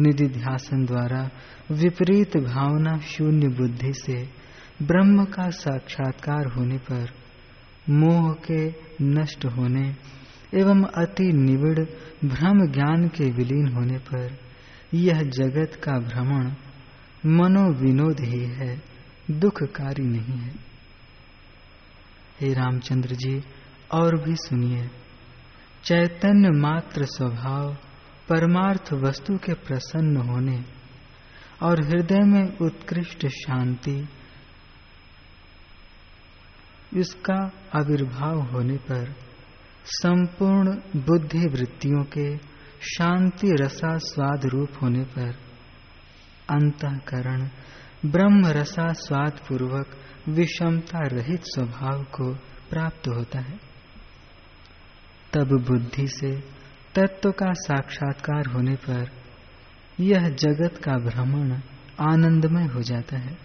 निधिध्यासन द्वारा विपरीत भावना शून्य बुद्धि से ब्रह्म का साक्षात्कार होने पर मोह के नष्ट होने एवं अति निविड़ भ्रम ज्ञान के विलीन होने पर यह जगत का भ्रमण मनोविनोद ही है, दुखकारी नहीं है। हे रामचंद्र जी, और भी सुनिए। चैतन्य मात्र स्वभाव परमार्थ वस्तु के प्रसन्न होने और हृदय में उत्कृष्ट शांति, इसका आविर्भाव होने पर संपूर्ण बुद्धि वृत्तियों के शांति रसा स्वाद रूप होने पर अंतकरण, ब्रह्म रसा स्वाद पूर्वक विषमता रहित स्वभाव को प्राप्त होता है। तब बुद्धि से तत्व का साक्षात्कार होने पर यह जगत का भ्रमण आनंदमय हो जाता है।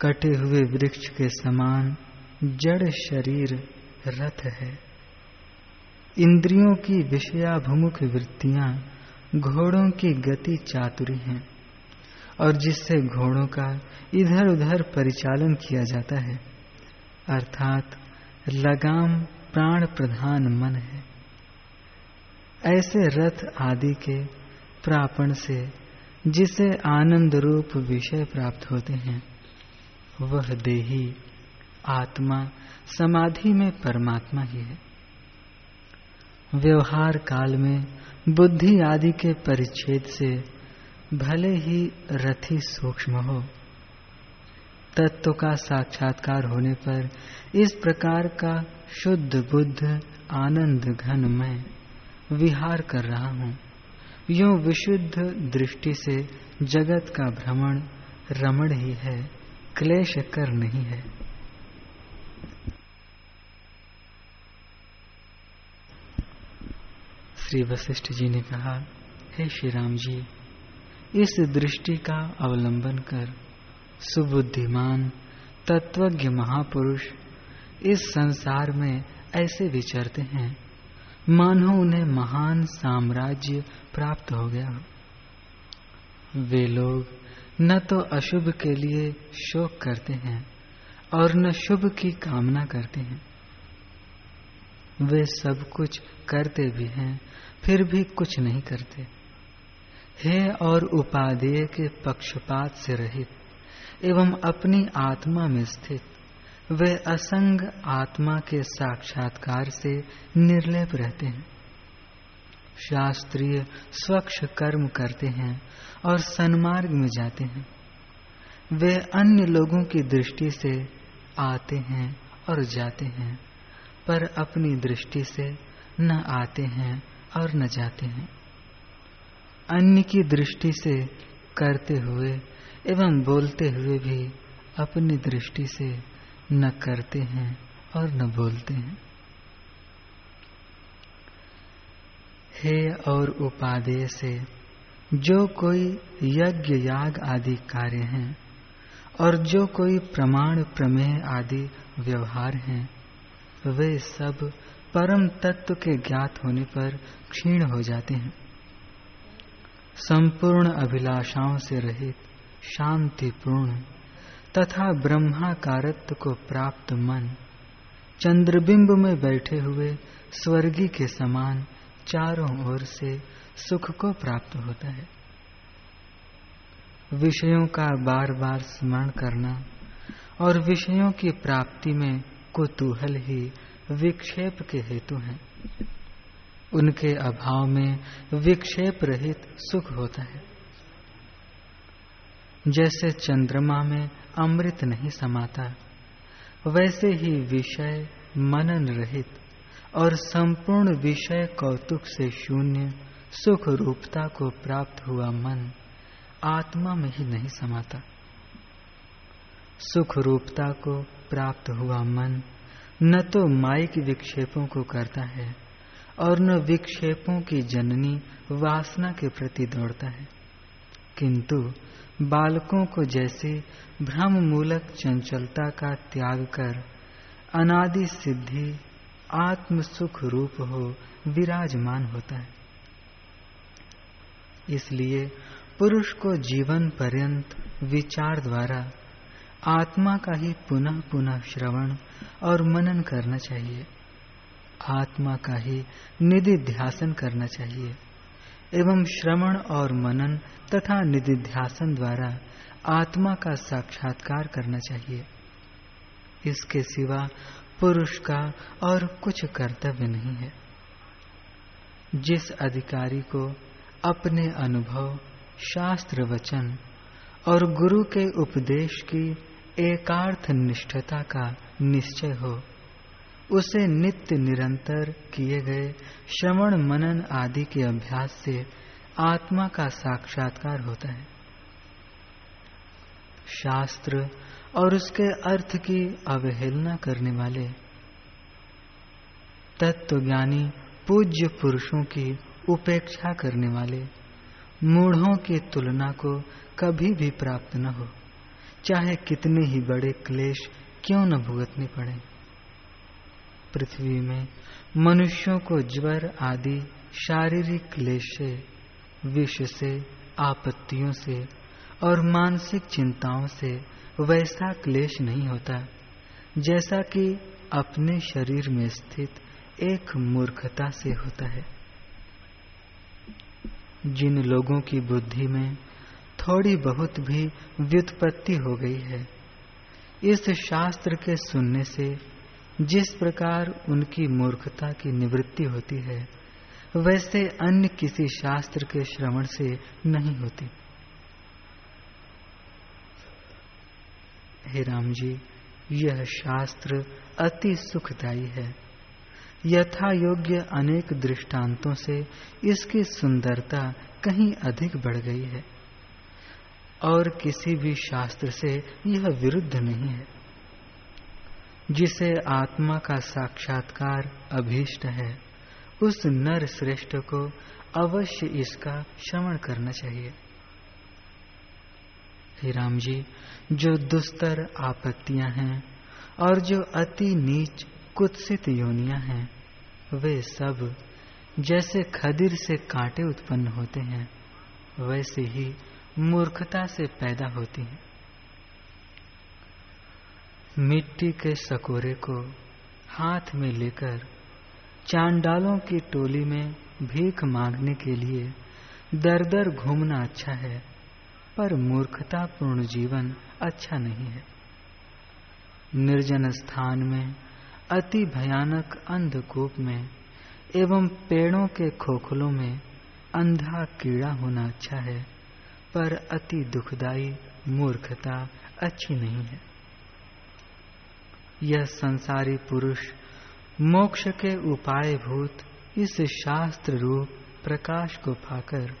कटे हुए वृक्ष के समान जड़ शरीर रथ है। इंद्रियों की विषयाभिमुख वृत्तियाँ घोड़ों की गति चातुरी हैं और जिससे घोड़ों का इधर उधर परिचालन किया जाता है, अर्थात लगाम प्राण प्रधान मन है। ऐसे रथ आदि के प्रापण से, जिसे आनंद रूप विषय प्राप्त होते हैं, वह देही, आत्मा, समाधि में परमात्मा ही है। व्यवहार काल में बुद्धि आदि के परिच्छेद से भले ही रथी सूक्ष्म हो, तत्व का साक्षात्कार होने पर इस प्रकार का शुद्ध बुद्ध आनंद घन में विहार कर रहा हूँ। यो विशुद्ध दृष्टि से जगत का भ्रमण रमण ही है, क्लेश कर नहीं है। श्री वशिष्ठ जी ने कहा, हे श्री राम जी, इस दृष्टि का अवलंबन कर, सुबुद्धिमान, तत्वज्ञ महापुरुष इस संसार में ऐसे विचरते हैं मानो उन्हें महान साम्राज्य प्राप्त हो गया। वे लोग न तो अशुभ के लिए शोक करते हैं और न शुभ की कामना करते हैं। वे सब कुछ करते भी हैं, फिर भी कुछ नहीं करते। हे और उपादेय के पक्षपात से रहित एवं अपनी आत्मा में स्थित वे असंग आत्मा के साक्षात्कार से निर्लेप रहते हैं। शास्त्रीय स्वच्छ कर्म करते हैं और सन्मार्ग में जाते हैं। वे अन्य लोगों की दृष्टि से आते हैं और जाते हैं, पर अपनी दृष्टि से न आते हैं और न जाते हैं। अन्य की दृष्टि से करते हुए एवं बोलते हुए भी अपनी दृष्टि से न करते हैं और न बोलते हैं। हे और उपादेय से जो कोई यज्ञ याग आदि कार्य हैं और जो कोई प्रमाण प्रमेय आदि व्यवहार हैं, वे सब परम तत्व के ज्ञात होने पर क्षीण हो जाते हैं। संपूर्ण अभिलाषाओं से रहित शांतिपूर्ण तथा ब्रह्माकारत्व को प्राप्त मन, चंद्रबिंब में बैठे हुए स्वर्गी के समान चारों ओर से सुख को प्राप्त होता है। विषयों का बार बार स्मरण करना और विषयों की प्राप्ति में कुतूहल ही विक्षेप के हेतु हैं। उनके अभाव में विक्षेप रहित सुख होता है। जैसे चंद्रमा में अमृत नहीं समाता, वैसे ही विषय मनन रहित और संपूर्ण विषय कौतुक से शून्य सुख रूपता को प्राप्त हुआ मन आत्मा में ही नहीं समाता। सुख रूपता को प्राप्त हुआ मन न तो माइक विक्षेपों को करता है और न विक्षेपों की जननी वासना के प्रति दौड़ता है। किंतु बालकों को जैसे भ्रम मूलक चंचलता का त्याग कर अनादि सिद्धि आत्म सुख रूप हो विराजमान होता है। इसलिए पुरुष को जीवन पर्यंत विचार द्वारा आत्मा का ही पुनः पुनः श्रवण और मनन करना चाहिए। आत्मा का ही निधि ध्यासन करना चाहिए। एवं श्रवण और मनन तथा निधि ध्यासन द्वारा आत्मा का साक्षात्कार करना चाहिए। इसके सिवा पुरुष का और कुछ कर्तव्य नहीं है। जिस अधिकारी को अपने अनुभव, शास्त्र वचन और गुरु के उपदेश की एकार्थ निष्ठता का निश्चय हो उसे नित्य निरंतर किए गए श्रवण मनन आदि के अभ्यास से आत्मा का साक्षात्कार होता है। शास्त्र और उसके अर्थ की अवहेलना करने वाले तत्वज्ञानी पूज्य पुरुषों की उपेक्षा करने वाले मूढ़ों की तुलना को कभी भी प्राप्त न हो, चाहे कितने ही बड़े क्लेश क्यों न भुगतने पड़े। पृथ्वी में, मनुष्यों को ज्वर आदि शारीरिक क्लेश विष से, आपत्तियों से और मानसिक चिंताओं से वैसा क्लेश नहीं होता, जैसा कि अपने शरीर में स्थित एक मूर्खता से होता है। जिन लोगों की बुद्धि में थोड़ी बहुत भी व्युत्पत्ति हो गई है, इस शास्त्र के सुनने से जिस प्रकार उनकी मूर्खता की निवृत्ति होती है, वैसे अन्य किसी शास्त्र के श्रवण से नहीं होती। हे राम जी यह शास्त्र अति सुखदायी है। यथा योग्य अनेक दृष्टांतों से इसकी सुंदरता कहीं अधिक बढ़ गई है, और किसी भी शास्त्र से यह विरुद्ध नहीं है। जिसे आत्मा का साक्षात्कार अभीष्ट है, उस नर श्रेष्ठ को अवश्य इसका श्रवण करना चाहिए। हे राम जी, जो दुस्तर आपत्तियाँ हैं और जो अति नीच कुत्सित योनियाँ हैं, वे सब जैसे खदिर से कांटे उत्पन्न होते हैं, वैसे ही मूर्खता से पैदा होती हैं। मिट्टी के सकोरे को हाथ में लेकर चांडालों की टोली में भीख मांगने के लिए दर दर घूमना अच्छा है, पर मूर्खतापूर्ण जीवन अच्छा नहीं है। निर्जन स्थान में, अति भयानक अंधकूप में, एवं पेड़ों के खोखलों में अंधा कीड़ा होना अच्छा है, पर अति दुखदाई मूर्खता अच्छी नहीं है। यह संसारी पुरुष मोक्ष के उपाय भूत इस शास्त्र रूप प्रकाश को पाकर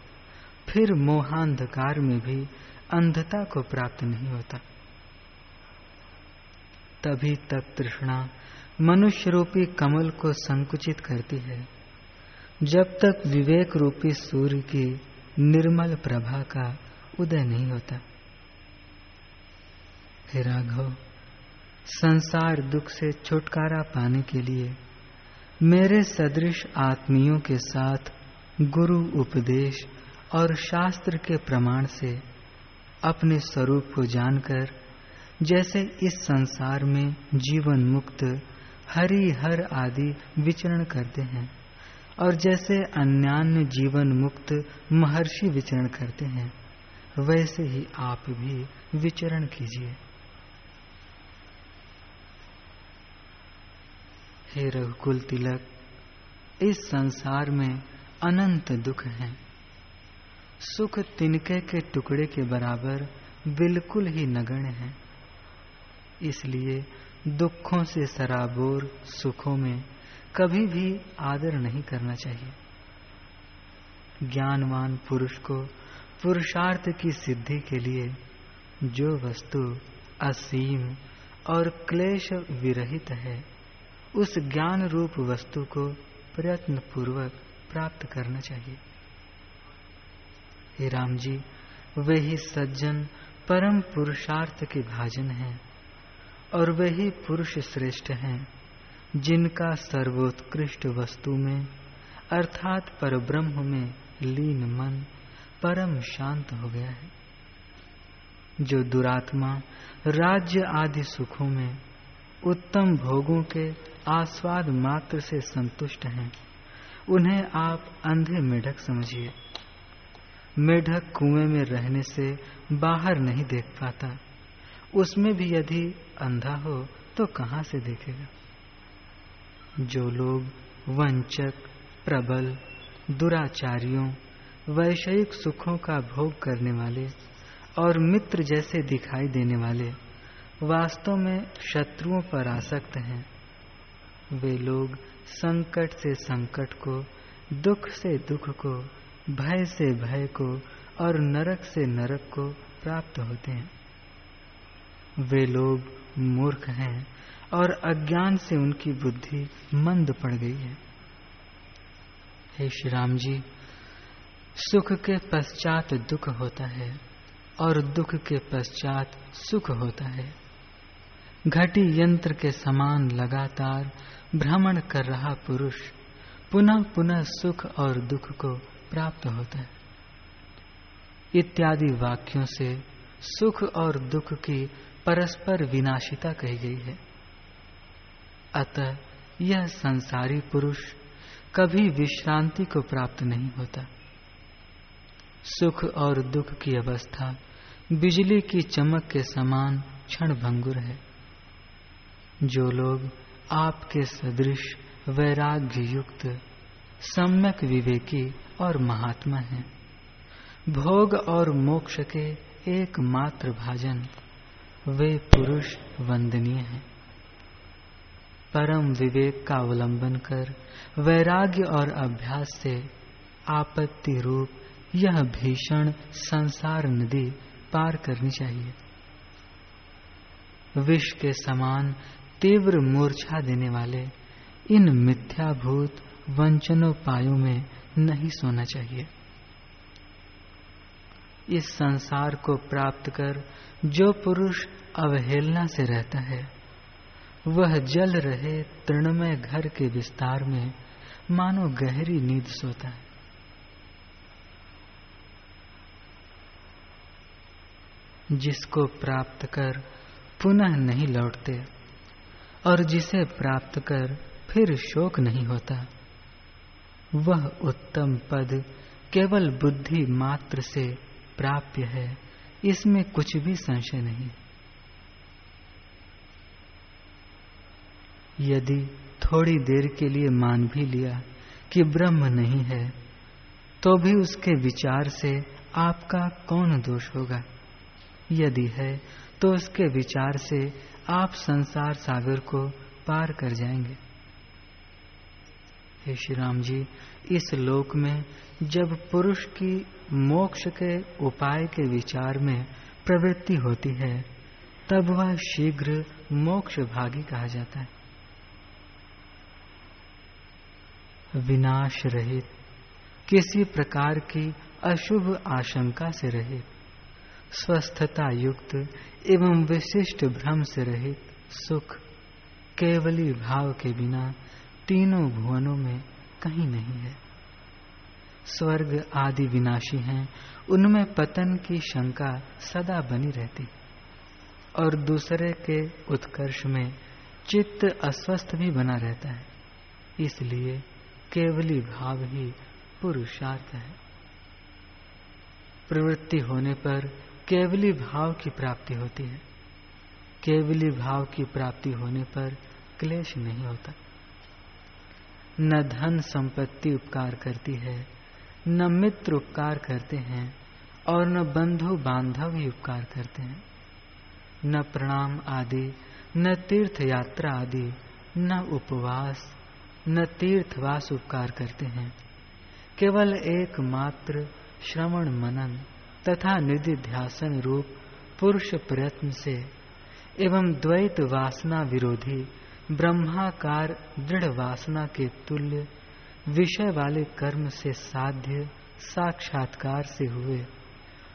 फिर मोहांधकार में भी अंधता को प्राप्त नहीं होता। तभी तक तृष्णा मनुष्य रूपी कमल को संकुचित करती है। जब तक विवेक रूपी सूर्य की निर्मल प्रभा का उदय नहीं होता। हे राघव संसार दुख से छुटकारा पाने के लिए मेरे सदृश आत्मियों के साथ गुरु उपदेश और शास्त्र के प्रमाण से अपने स्वरूप को जानकर, जैसे इस संसार में जीवन मुक्त हरि हर आदि विचरण करते हैं, और जैसे अन्यान्य जीवन मुक्त महर्षि विचरण करते हैं, वैसे ही आप भी विचरण कीजिए। हे रघुकुल तिलक, इस संसार में अनंत दुख हैं। सुख तिनके के टुकड़े के बराबर बिल्कुल ही नगण्य है। इसलिए दुखों से सराबोर सुखों में कभी भी आदर नहीं करना चाहिए। ज्ञानवान पुरुष को पुरुषार्थ की सिद्धि के लिए जो वस्तु असीम और क्लेश विरहित है उस ज्ञान रूप वस्तु को प्रयत्न पूर्वक प्राप्त करना चाहिए। हे राम जी वही सज्जन, परम पुरुषार्थ के भाजन हैं और वही पुरुष श्रेष्ठ हैं, जिनका सर्वोत्कृष्ट वस्तु में, अर्थात परब्रह्म में लीन मन परम शांत हो गया है। जो दुरात्मा, राज्य आदि सुखों में उत्तम भोगों के आस्वाद मात्र से संतुष्ट हैं। उन्हें आप अंधे मेढक समझिए। मेढक कुएँ में रहने से बाहर नहीं देख पाता। उसमें भी यदि अंधा हो तो कहाँ से देखेगा? जो लोग वंचक, प्रबल, दुराचारियों, वैषयिक सुखों का भोग करने वाले और मित्र जैसे दिखाई देने वाले वास्तव में शत्रुओं पर आसक्त हैं। वे लोग संकट से संकट को, दुख से दुख को, भय से भय को और नरक से नरक को प्राप्त होते हैं। वे लोग मूर्ख हैं और अज्ञान से उनकी बुद्धि मंद पड़ गई है। हे श्री राम जी, सुख के पश्चात दुख होता है और दुख के पश्चात सुख होता है। घटी यंत्र के समान लगातार भ्रमण कर रहा पुरुष पुनः पुनः सुख और दुख को प्राप्त होता है। इत्यादि वाक्यों से सुख और दुख की परस्पर विनाशिता कही गई है। अतः यह संसारी पुरुष कभी विश्रांति को प्राप्त नहीं होता। सुख और दुख की अवस्था बिजली की चमक के समान क्षण भंगुर है। जो लोग आपके सदृश वैराग्य युक्त सम्यक विवेकी और महात्मा हैं। भोग और मोक्ष के एकमात्र भाजन वे पुरुष वंदनीय हैं। परम विवेक का अवलंबन कर, वैराग्य और अभ्यास से आपत्ति रूप यह भीषण संसार नदी पार करनी चाहिए। विष के समान तीव्र मूर्छा देने वाले इन मिथ्याभूत वंचनोपायों में नहीं सोना चाहिए। इस संसार को प्राप्त कर जो पुरुष अवहेलना से रहता है, वह जल रहे तृणमय घर के विस्तार में मानो गहरी नींद सोता है। जिसको प्राप्त कर पुनः नहीं लौटते और जिसे प्राप्त कर फिर शोक नहीं होता। वह उत्तम पद केवल बुद्धि मात्र से प्राप्य है, इसमें कुछ भी संशय नहीं। यदि थोड़ी देर के लिए मान भी लिया कि ब्रह्म नहीं है तो भी उसके विचार से आपका कौन दोष होगा? यदि है तो उसके विचार से आप संसार सागर को पार कर जाएँगे। हे श्री राम जी, इस लोक में जब पुरुष की मोक्ष के उपाय के विचार में प्रवृत्ति होती है, तब वह शीघ्र मोक्ष भागी कहा जाता है। विनाश रहित, किसी प्रकार की अशुभ आशंका से रहित स्वस्थता युक्त एवं विशिष्ट भ्रम से रहित सुख केवली भाव के बिना तीनों भुवनों में कहीं नहीं है। स्वर्ग आदि विनाशी हैं, उनमें पतन की शंका सदा बनी रहती। और दूसरे के उत्कर्ष में चित्त अस्वस्थ भी बना रहता है, इसलिए केवली भाव ही पुरुषार्थ है। प्रवृत्ति होने पर केवली भाव की प्राप्ति होती है। केवली भाव की प्राप्ति होने पर क्लेश नहीं होता। न धन संपत्ति उपकार करती है, न मित्र उपकार करते हैं, और न बंधु बांधव ही उपकार करते हैं। न प्रणाम आदि, न तीर्थ यात्रा आदि, न उपवास, न तीर्थवास उपकार करते हैं। केवल एकमात्र श्रवण मनन तथा निधि ध्यासन रूप पुरुष प्रयत्न से एवं द्वैत वासना विरोधी ब्रह्माकार दृढ़ वासना के तुल्य विषय वाले कर्म से साध्य साक्षात्कार से हुए।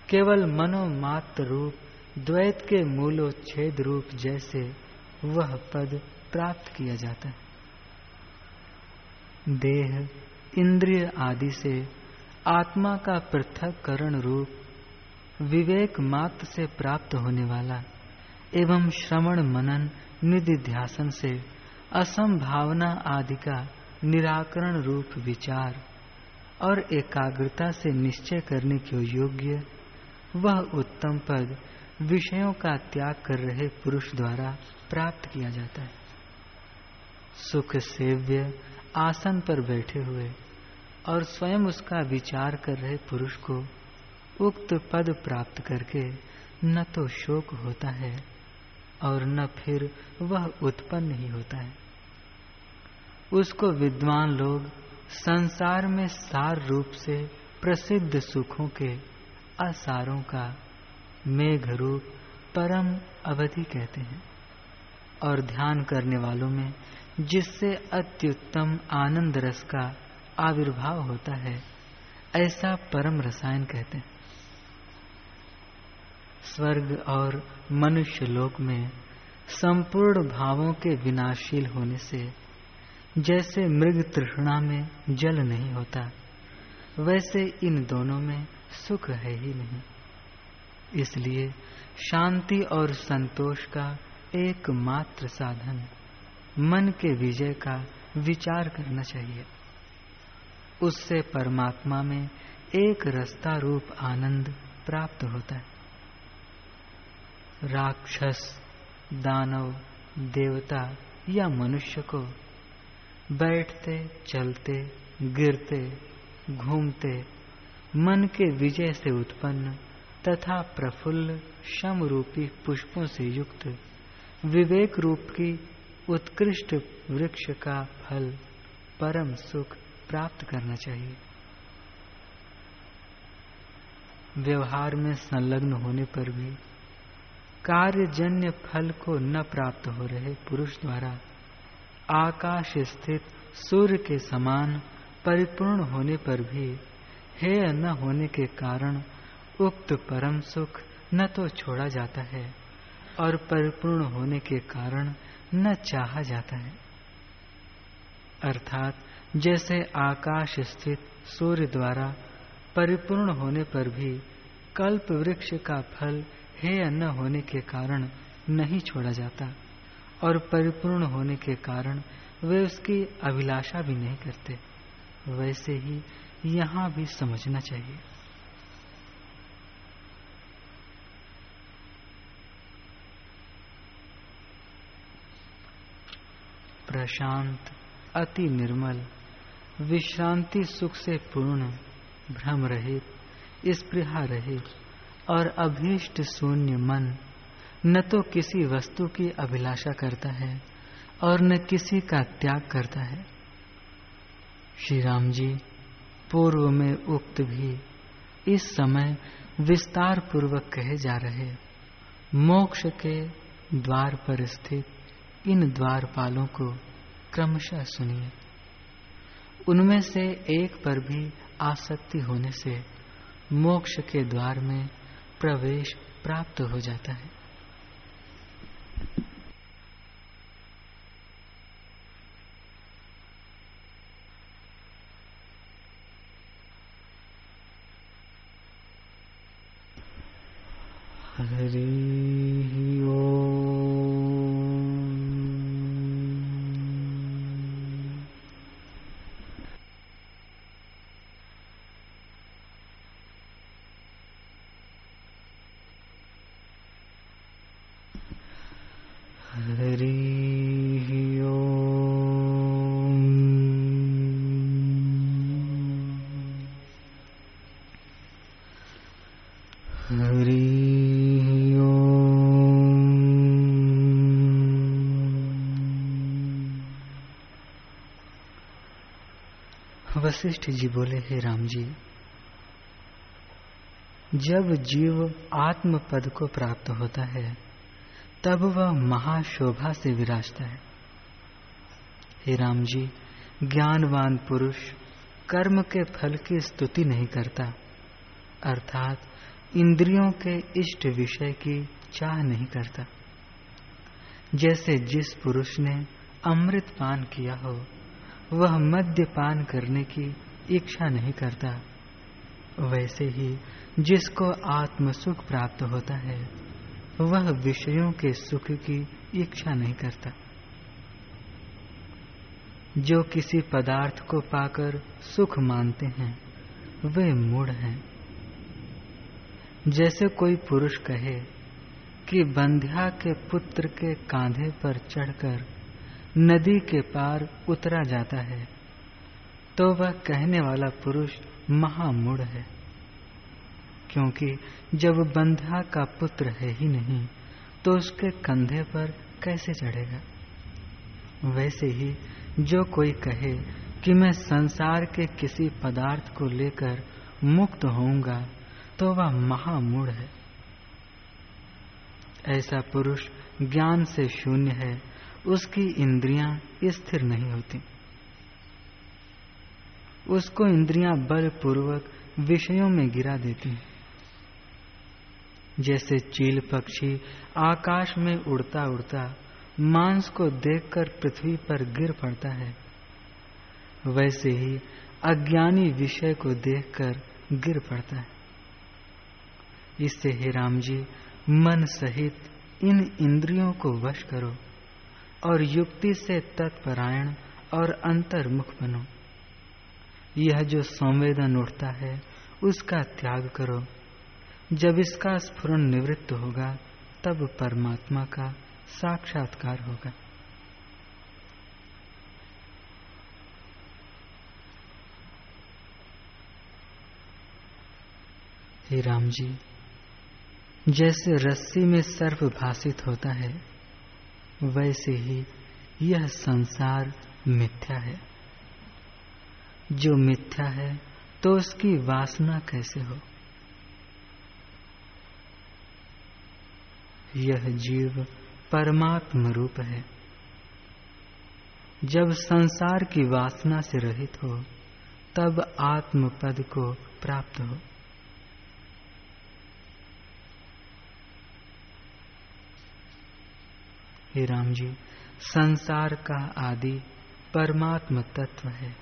केवल मनोमात्र रूप, द्वैत के मूलोच्छेद रूप जैसे वह पद प्राप्त किया जाता है। देह, इंद्रिय आदि से आत्मा का पृथक करण रूप विवेक मात्र से प्राप्त होने वाला एवं श्रवण मनन निधि ध्यासन से असंभावना आदि का निराकरण रूप विचार और एकाग्रता से निश्चय करने के योग्य वह उत्तम पद विषयों का त्याग कर रहे पुरुष द्वारा प्राप्त किया जाता है। सुख सेव्य आसन पर बैठे हुए और स्वयं उसका विचार कर रहे पुरुष को उक्त पद प्राप्त करके न तो शोक होता है और न फिर वह उत्पन्न ही होता है। उसको विद्वान लोग संसार में सार रूप से प्रसिद्ध सुखों के असारों का मेघ रूप परम अवधि कहते हैं और ध्यान करने वालों में जिससे अत्युत्तम आनंद रस का आविर्भाव होता है, ऐसा परम रसायन कहते हैं। स्वर्ग और मनुष्य लोक में संपूर्ण भावों के विनाशील होने से जैसे मृग तृष्णा में जल नहीं होता, वैसे इन दोनों में सुख है ही नहीं। इसलिए शांति और संतोष का एकमात्र साधन मन के विजय का विचार करना चाहिए। उससे परमात्मा में एक रस्ता रूप आनंद प्राप्त होता है। राक्षस, दानव, देवता या मनुष्य को बैठते, चलते, गिरते, घूमते, मन के विजय से उत्पन्न तथा प्रफुल्ल शम रूपी पुष्पों से युक्त विवेक रूप की उत्कृष्ट वृक्ष का फल, परम सुख प्राप्त करना चाहिए। व्यवहार में संलग्न होने पर भी कार्यजन्य फल को न प्राप्त हो रहे पुरुष द्वारा आकाश स्थित सूर्य के समान परिपूर्ण होने पर भी हेय न होने के कारण उक्त परम सुख न तो छोड़ा जाता है और परिपूर्ण होने के कारण न चाहा जाता है। अर्थात जैसे आकाश स्थित सूर्य द्वारा परिपूर्ण होने पर भी कल्प वृक्ष का फल हेय न होने के कारण नहीं छोड़ा जाता और परिपूर्ण होने के कारण वे उसकी अभिलाषा भी नहीं करते। वैसे ही यहाँ भी समझना चाहिए। प्रशांत अति निर्मल, विश्रांति सुख से पूर्ण, भ्रम रहित, स्पृहा रहित। और अभीष्ट शून्य मन न तो किसी वस्तु की अभिलाषा करता है और न किसी का त्याग करता है। श्री राम जी, पूर्व में उक्त भी इस समय विस्तार पूर्वक कहे जा रहे, मोक्ष के द्वार पर स्थित इन द्वारपालों को क्रमशः सुनिए। उनमें से एक पर भी आसक्ति होने से मोक्ष के द्वार में प्रवेश प्राप्त हो जाता है। वशिष्ठ जी बोले, हे राम जी, जब जीव आत्म पद को प्राप्त होता है, तब वह महाशोभा से विराजता है। हे राम जी, ज्ञानवान पुरुष कर्म के फल की स्तुति नहीं करता, अर्थात इंद्रियों के इष्ट विषय की चाह नहीं करता। जैसे जिस पुरुष ने अमृत पान किया हो वह मद्यपान करने की इच्छा नहीं करता। वैसे ही जिसको आत्म सुख प्राप्त होता है, वह विषयों के सुख की इच्छा नहीं करता। जो किसी पदार्थ को पाकर सुख मानते हैं, वे मूढ़ हैं। जैसे कोई पुरुष कहे कि बंध्या के पुत्र के कांधे पर चढ़कर नदी के पार उतरा जाता है तो वह कहने वाला पुरुष महामूढ़ है, क्योंकि जब बंधा का पुत्र है ही नहीं तो उसके कंधे पर कैसे चढ़ेगा? वैसे ही जो कोई कहे कि मैं संसार के किसी पदार्थ को लेकर मुक्त होऊँगा तो वह महामूढ़ है। ऐसा पुरुष ज्ञान से शून्य है उसकी इंद्रियाँ स्थिर नहीं होती। उसको इंद्रियाँ बलपूर्वक विषयों में गिरा देती हैं। जैसे चील पक्षी आकाश में उड़ता उड़ता मांस को देखकर पृथ्वी पर गिर पड़ता है, वैसे ही अज्ञानी विषय को देखकर गिर पड़ता है। इससे हे राम जी, मन सहित इन इंद्रियों को वश करो। और युक्ति से तत्परायण और अंतर्मुख बनो। यह जो संवेदन उठता है, उसका त्याग करो। जब इसका स्फुरन निवृत्त होगा, तब परमात्मा का साक्षात्कार होगा। हे राम जी, जैसे रस्सी में सर्प भाषित होता है वैसे ही यह संसार मिथ्या है। जो मिथ्या है तो उसकी वासना कैसे हो? यह जीव परमात्म रूप है। जब संसार की वासना से रहित हो, तब आत्म पद को प्राप्त हो। हे राम जी, संसार का आदि परमात्म तत्व है,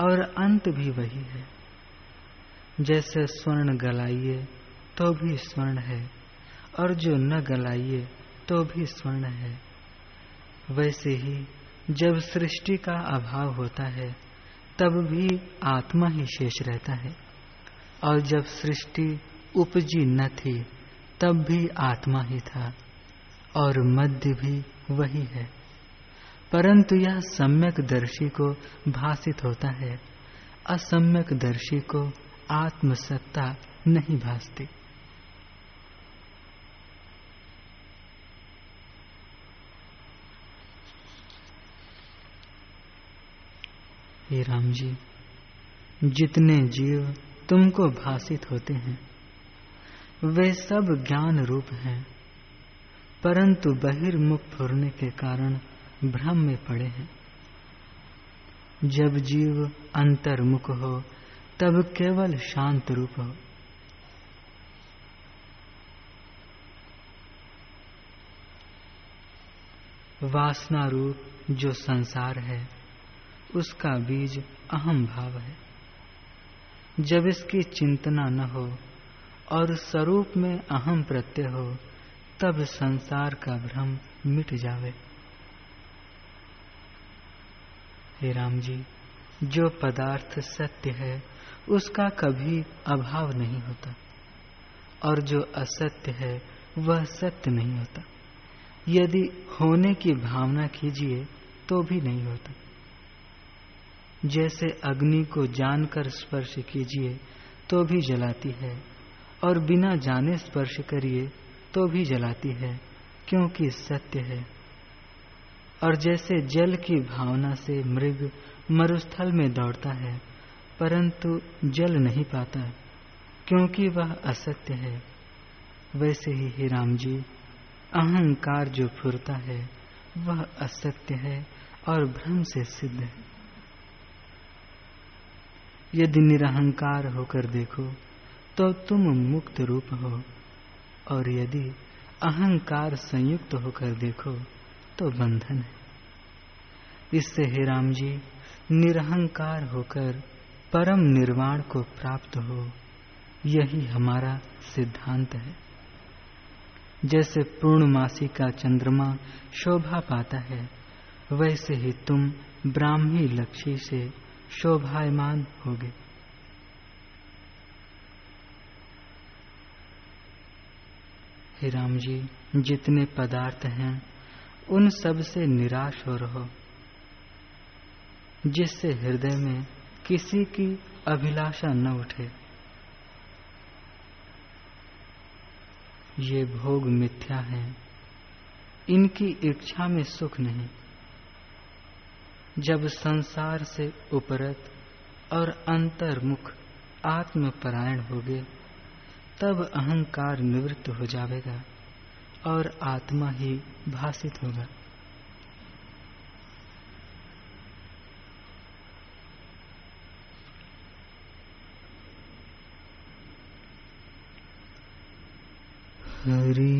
और अंत भी वही है। जैसे स्वर्ण गलाइए तो भी स्वर्ण है, और जो न गलाइए तो भी स्वर्ण है। वैसे ही जब सृष्टि का अभाव होता है, तब भी आत्मा ही शेष रहता है, और जब सृष्टि उपजी न थी, तब भी आत्मा ही था। और मध्य भी वही है। परंतु यह सम्यक दर्शी को भाषित होता है। असम्यक दर्शी को आत्मसत्ता नहीं भासती। हे राम जी, जितने जीव तुमको भाषित होते हैं, वे सब ज्ञान रूप हैं। परंतु बहिर्मुख फुरने के कारण भ्रम में पड़े हैं। जब जीव अंतर्मुख हो, तब केवल शांत रूप हो। वासना रूप जो संसार है, उसका बीज अहम भाव है। जब इसकी चिंतना न हो और स्वरूप में अहम प्रत्यय हो तब संसार का भ्रम मिट जावे। हे राम जी, जो पदार्थ सत्य है, उसका कभी अभाव नहीं होता। और जो असत्य है, वह सत्य नहीं होता। यदि होने की भावना कीजिए तो भी नहीं होता। जैसे अग्नि को जानकर स्पर्श कीजिए तो भी जलाती है, और बिना जाने स्पर्श करिए तो भी जलाती है, क्योंकि सत्य है। और जैसे जल की भावना से मृग मरुस्थल में दौड़ता है, परंतु जल नहीं पाता, क्योंकि वह असत्य है। वैसे ही हे राम जी अहंकार जो फुरता है, वह असत्य है और भ्रम से सिद्ध है। यदि निरहंकार होकर देखो तो तुम मुक्त रूप हो। और यदि अहंकार संयुक्त होकर देखो तो बंधन है। इससे हे राम जी निरहंकार होकर परम निर्वाण को प्राप्त हो, यही हमारा सिद्धांत है। जैसे पूर्णमासी का चंद्रमा शोभा पाता है, वैसे ही तुम ब्राह्मी लक्ष्य से शोभायमान होगे। हे राम जी, जितने पदार्थ हैं, उन सबसे निराश हो रहो। जिससे हृदय में किसी की अभिलाषा न उठे। ये भोग मिथ्या है। इनकी इच्छा में सुख नहीं। जब संसार से उपरत और अंतर्मुख आत्मपरायण हो गए तब अहंकार निवृत्त हो जाएगा और आत्मा ही भाषित होगा। हरी